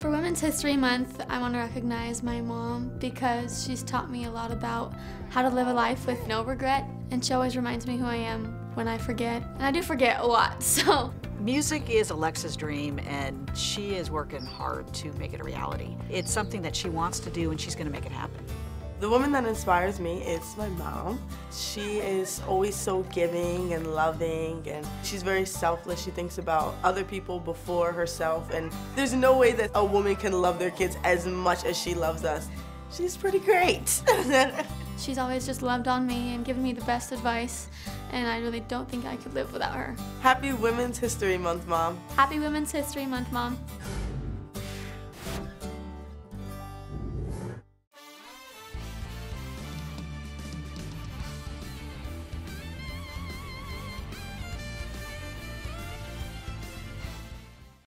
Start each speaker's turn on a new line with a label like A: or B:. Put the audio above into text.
A: For Women's History Month, I want to recognize my mom because she's taught me a lot about how to live a life with no regret, and she always reminds me who I am when I forget. And I do forget a lot, so.
B: Music is Alexa's dream, and she is working hard to make it a reality. It's something that she wants to do, and she's going to make it happen.
C: The woman that inspires me is my mom. She is always so giving and loving, and she's very selfless. She thinks about other people before herself, and there's no way that a woman can love their kids as much as she loves us. She's pretty great.
A: She's always just loved on me and given me the best advice, and I really don't think I could live without her.
C: Happy Women's History Month, Mom.
A: Happy Women's History Month, Mom.